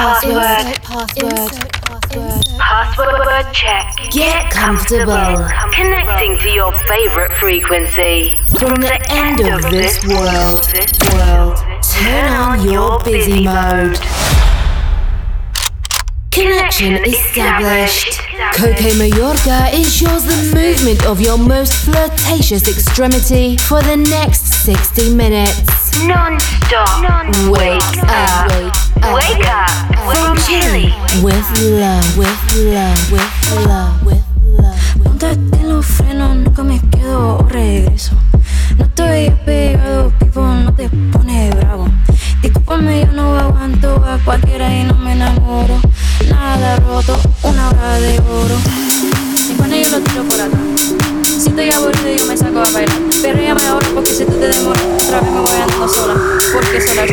Insert password. Insert password. Password check. Get comfortable. Connecting to your favorite frequency. From the end of this world, world, turn on your busy mode. Connection established. Coke Mayorga ensures the movement of your most flirtatious extremity for the next 60 minutes. Non-stop. Wake up. Wake up. From With Chile. With love, with love, with love, with love. Ponte los frenos, nunca me quedo o regreso. No estoy pegado, pipo, no te pone bravo. Discúlpame, yo no aguanto a cualquiera y no me enamoro. Nada roto, una hora de oro. Y con ello lo tiro por atrás. Estoy aburrido, yo me saco a bailar. Pero llame ahora porque si tú te demoras, otra vez me voy andando sola. Porque sola es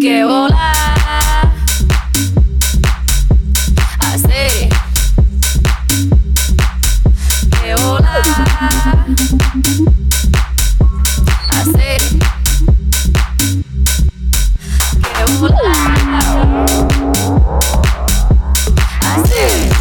Que volar. Brasil.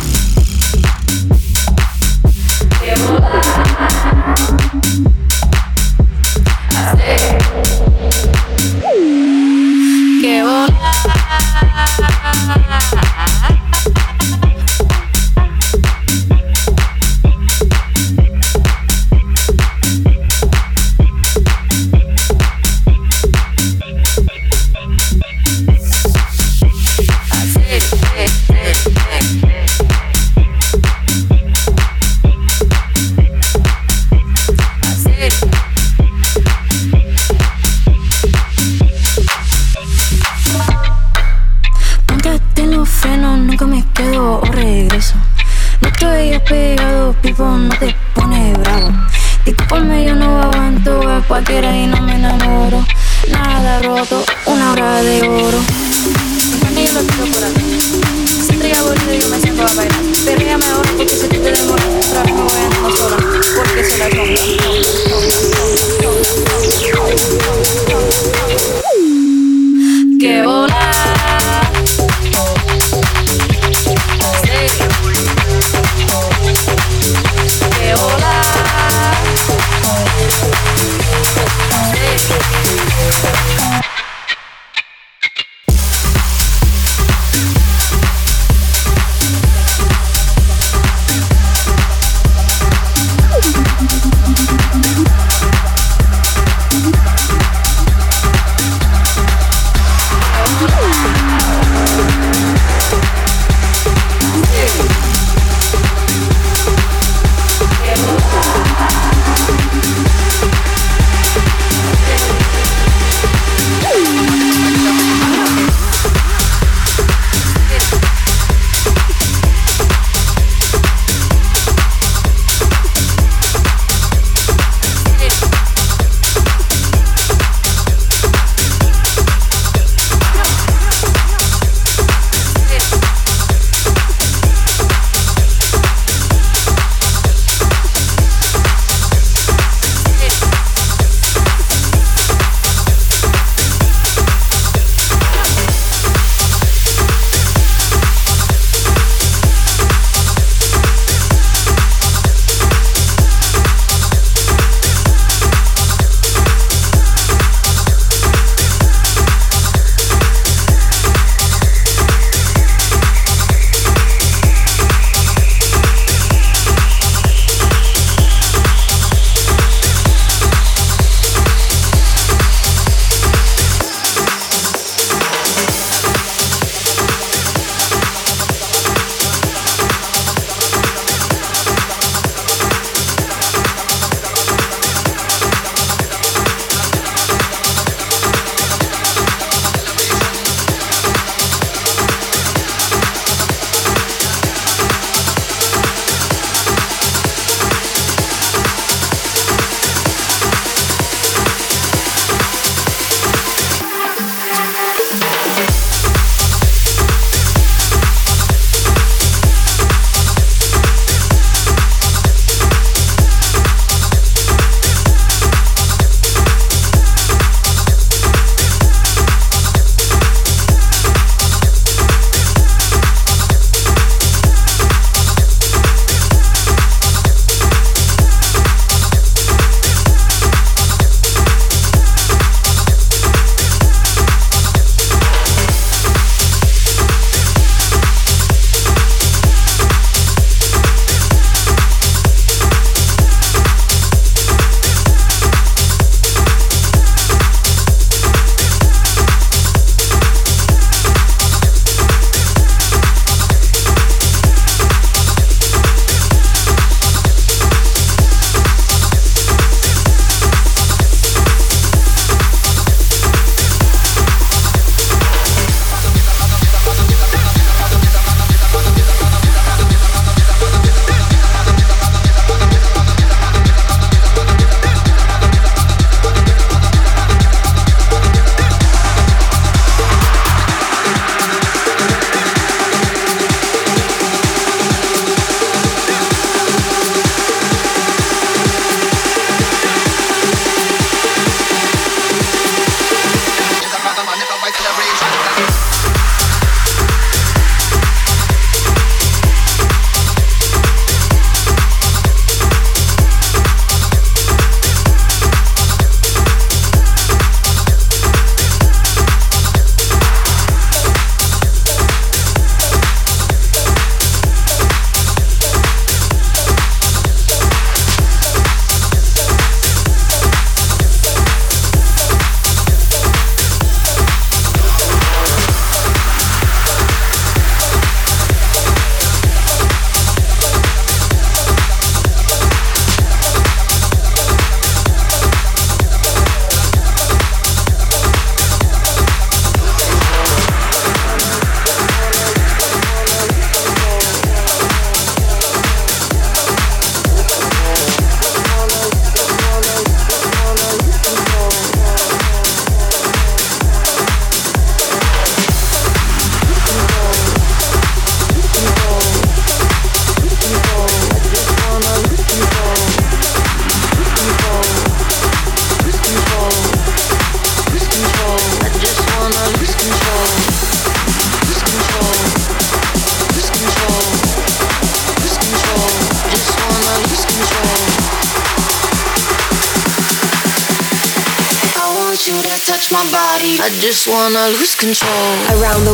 wanna lose control. Around the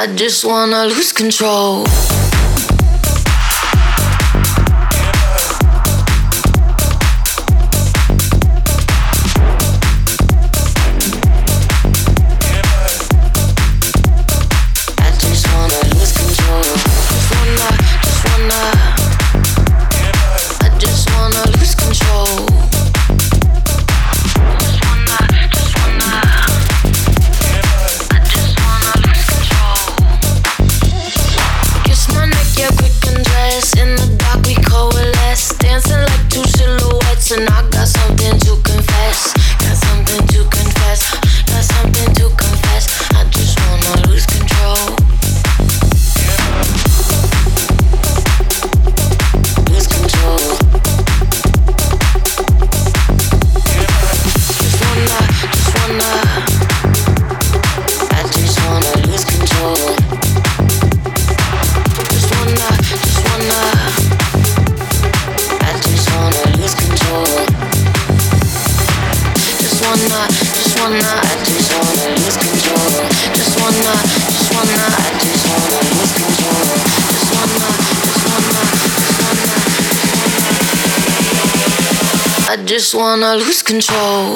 I just wanna lose control. control.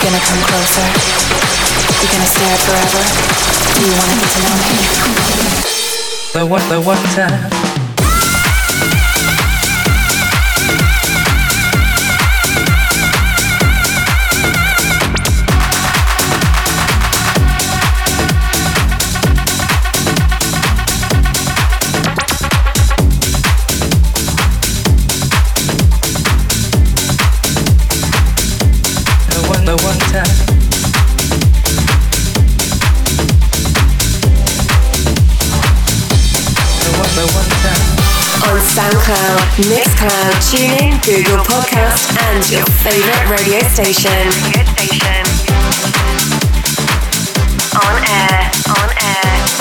You're gonna come closer. You're gonna stare forever. Do you wanna get to know me? The what? The what time? SoundCloud, Mixcloud, TuneIn, Google Podcast, and your favorite radio station. Radio station. On air, on air.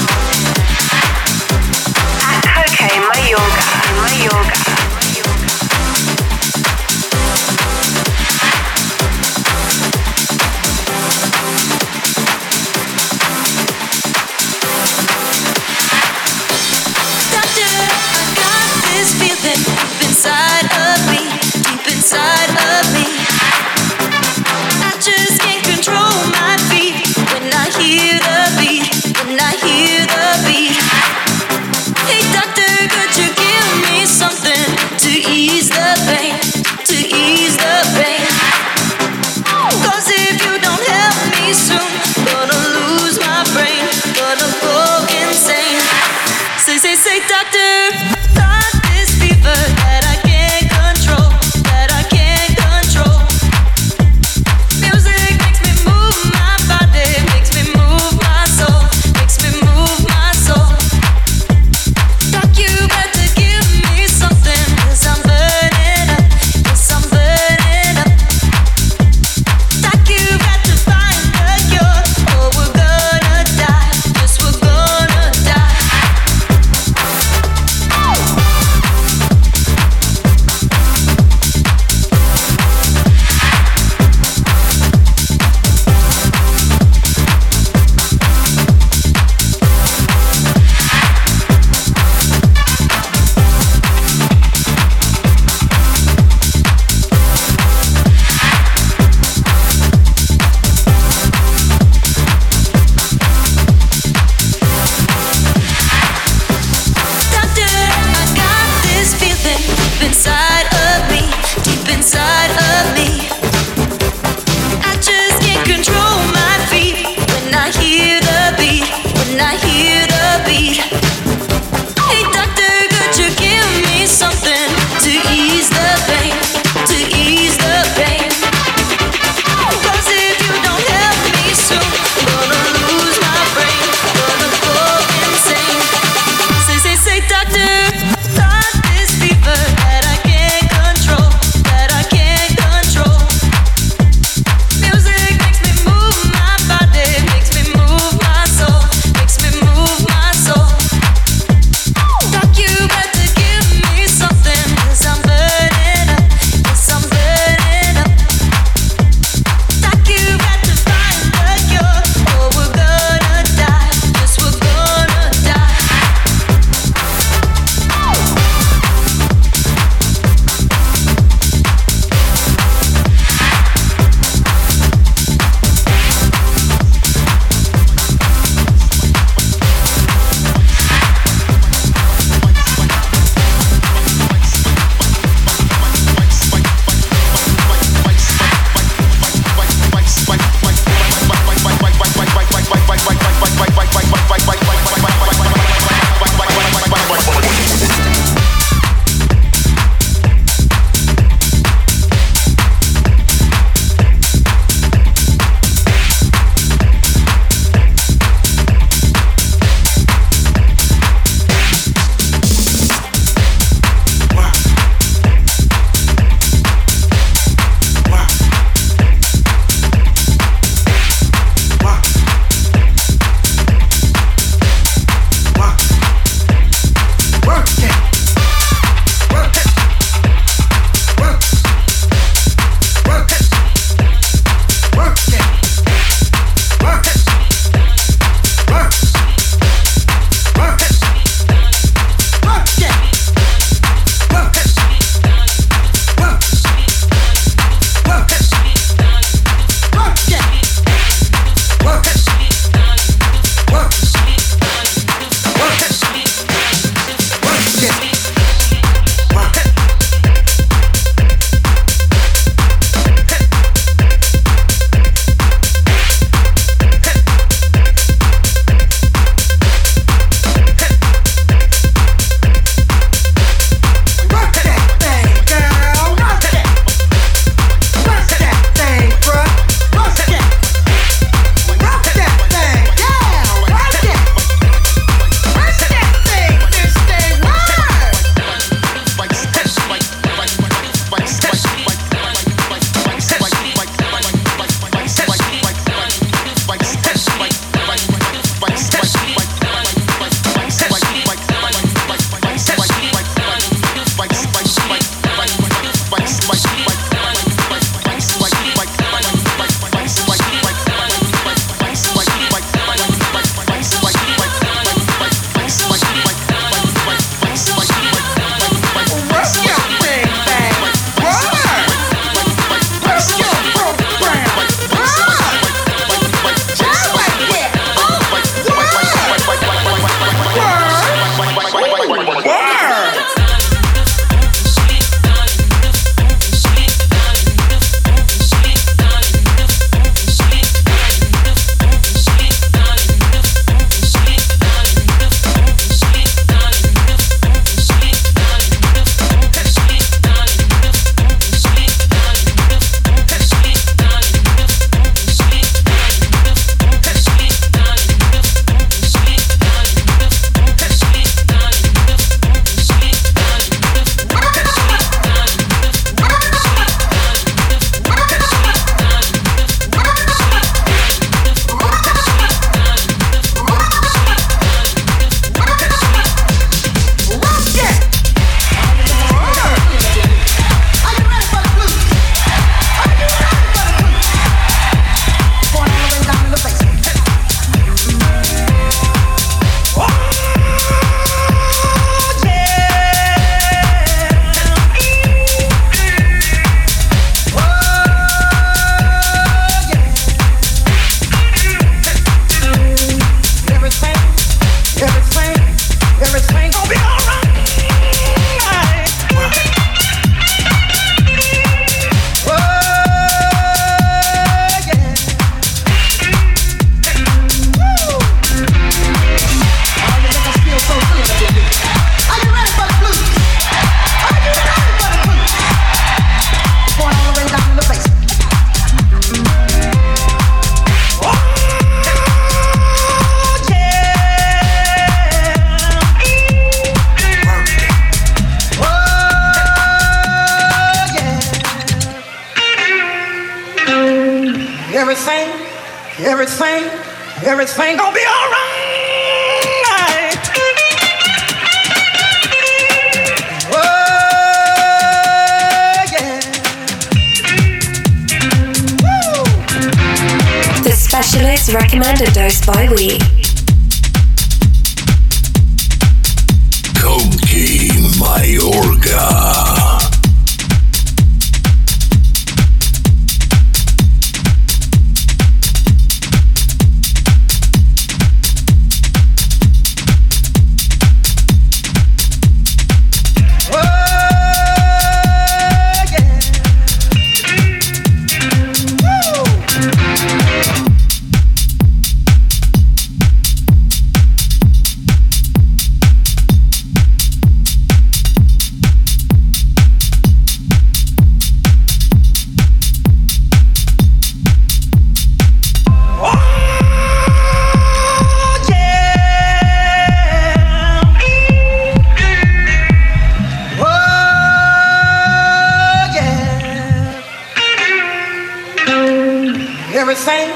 everything,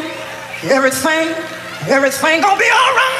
everything, everything gonna be all right.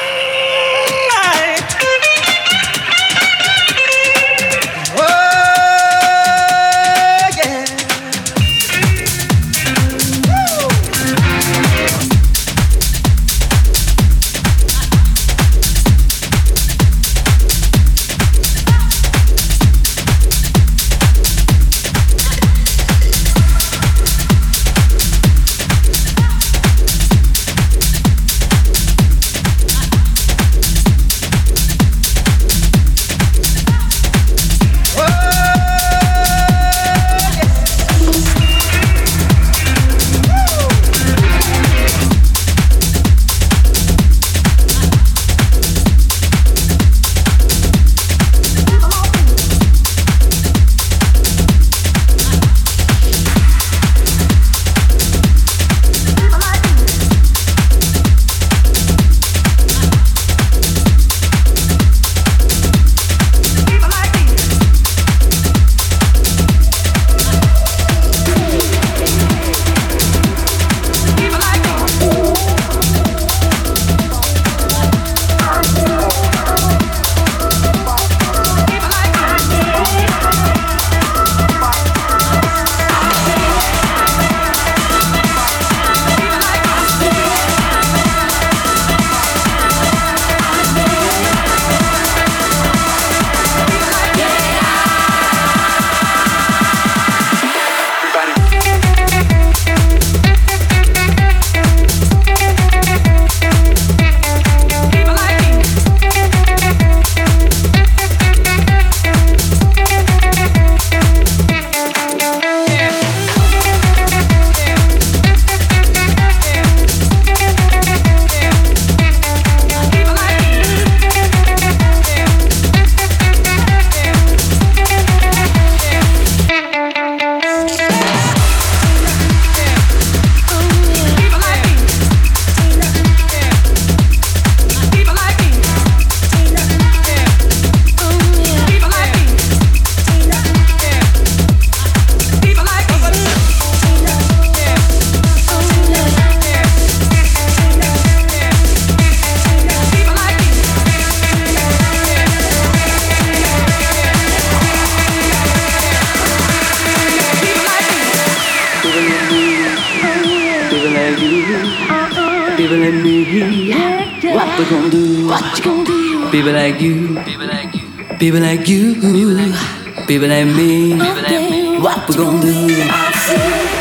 like you, people like you, people like you, people like me. What we gonna do?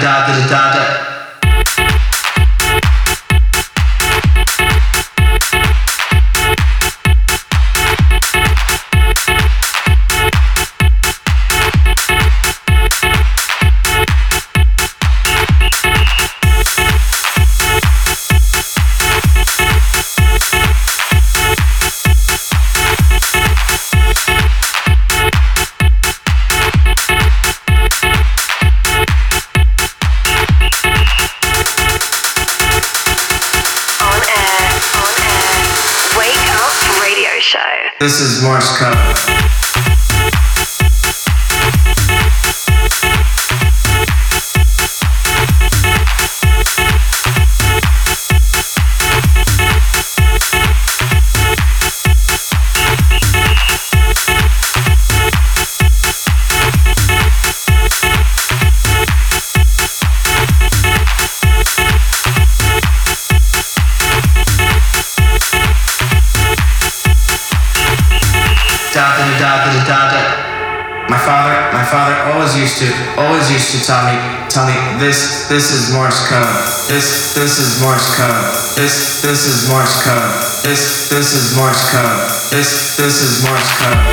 da da da This is Morse Code.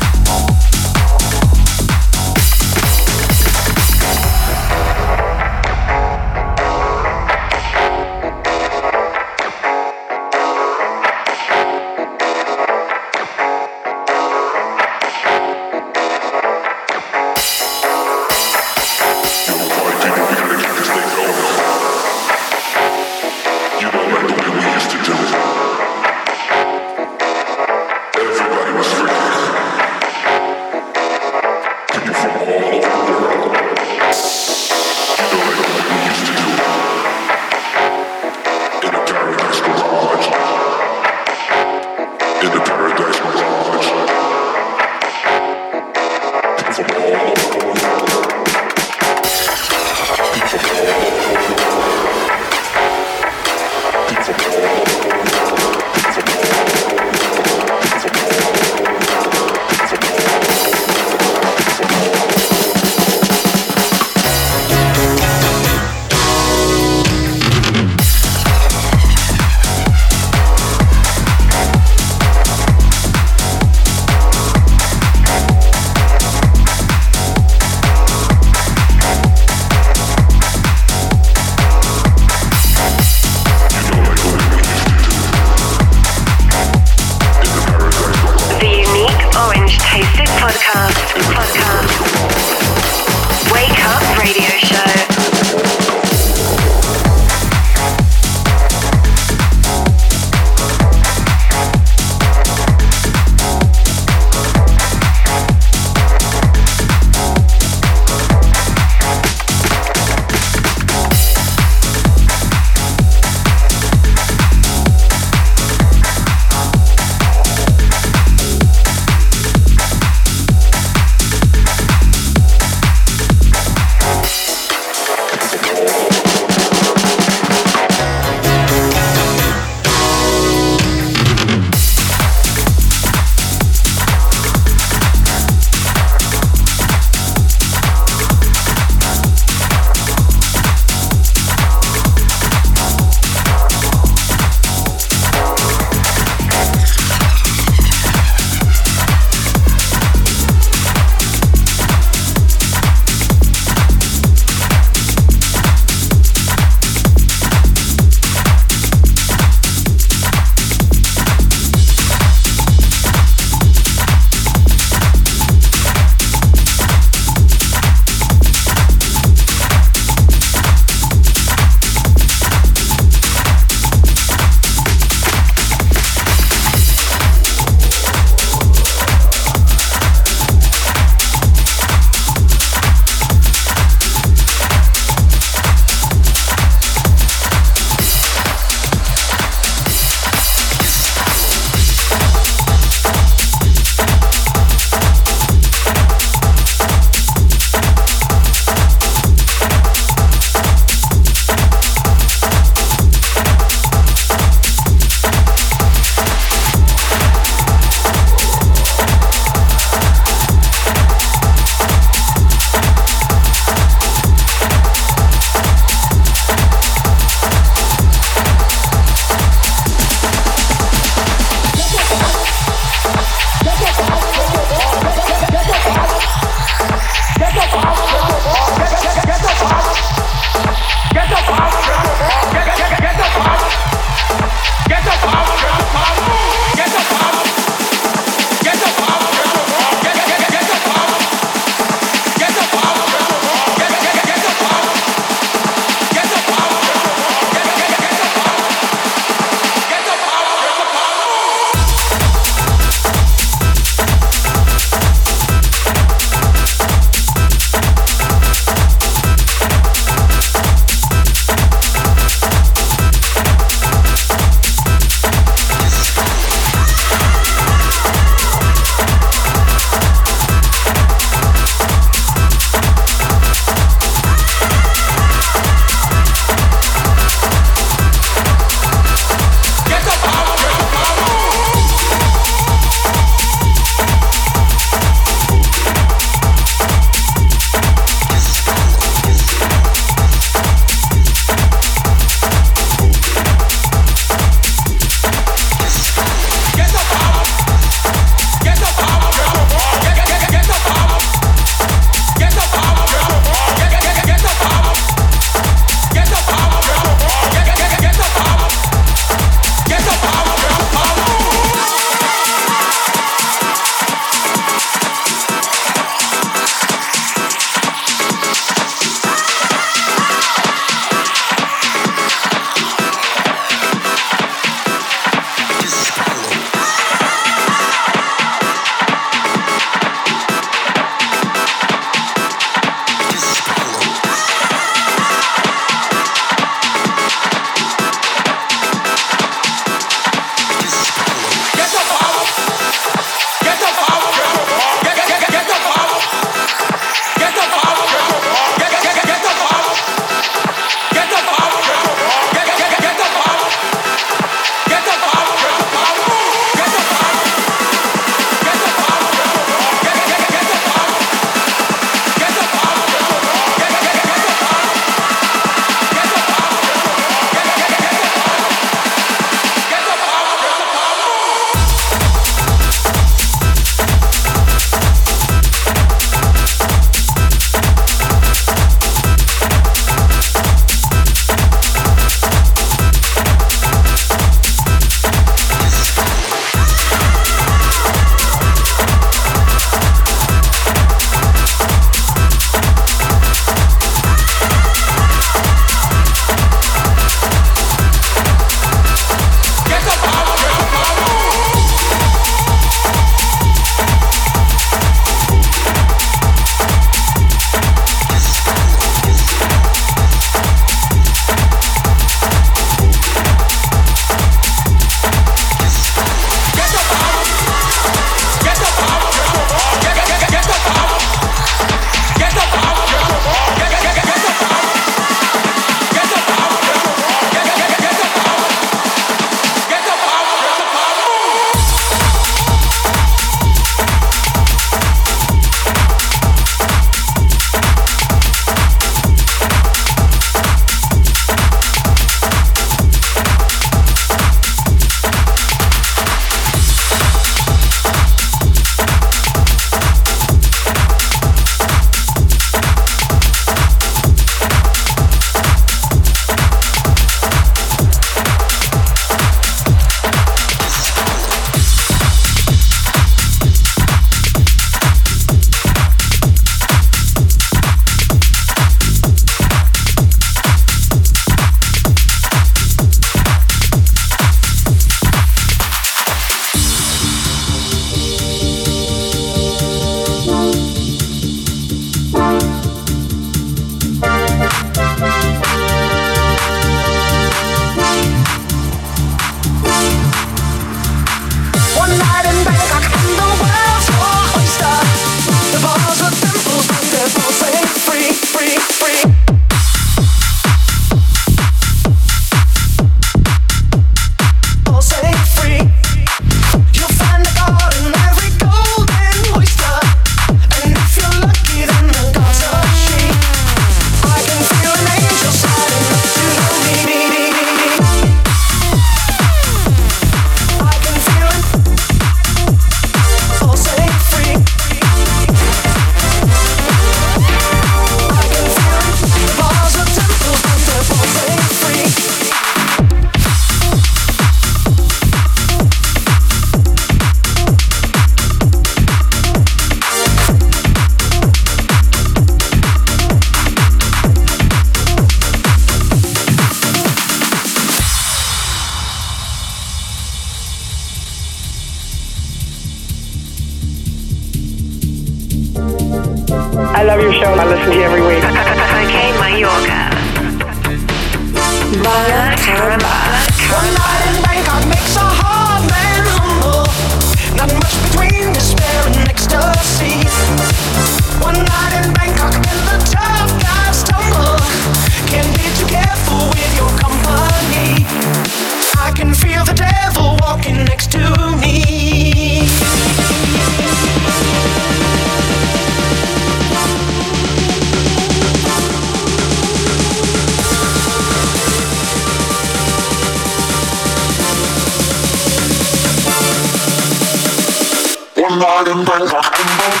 One night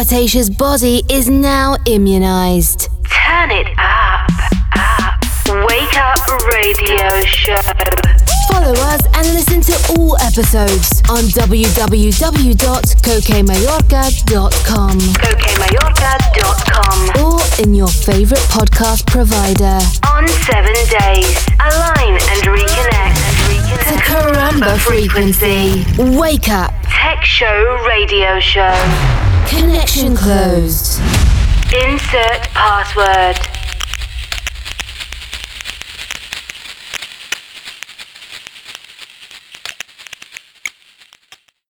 Flirtatious body is now immunized. Turn it up, up. Wake up radio show. Follow us and listen to all episodes on www.cokemayorga.com CokeMayorga.com. or in your favorite podcast provider. On seven days. Align and reconnect. The Caramba frequency. Wake up. Tech Show Radio Show. Connection closed. Insert password.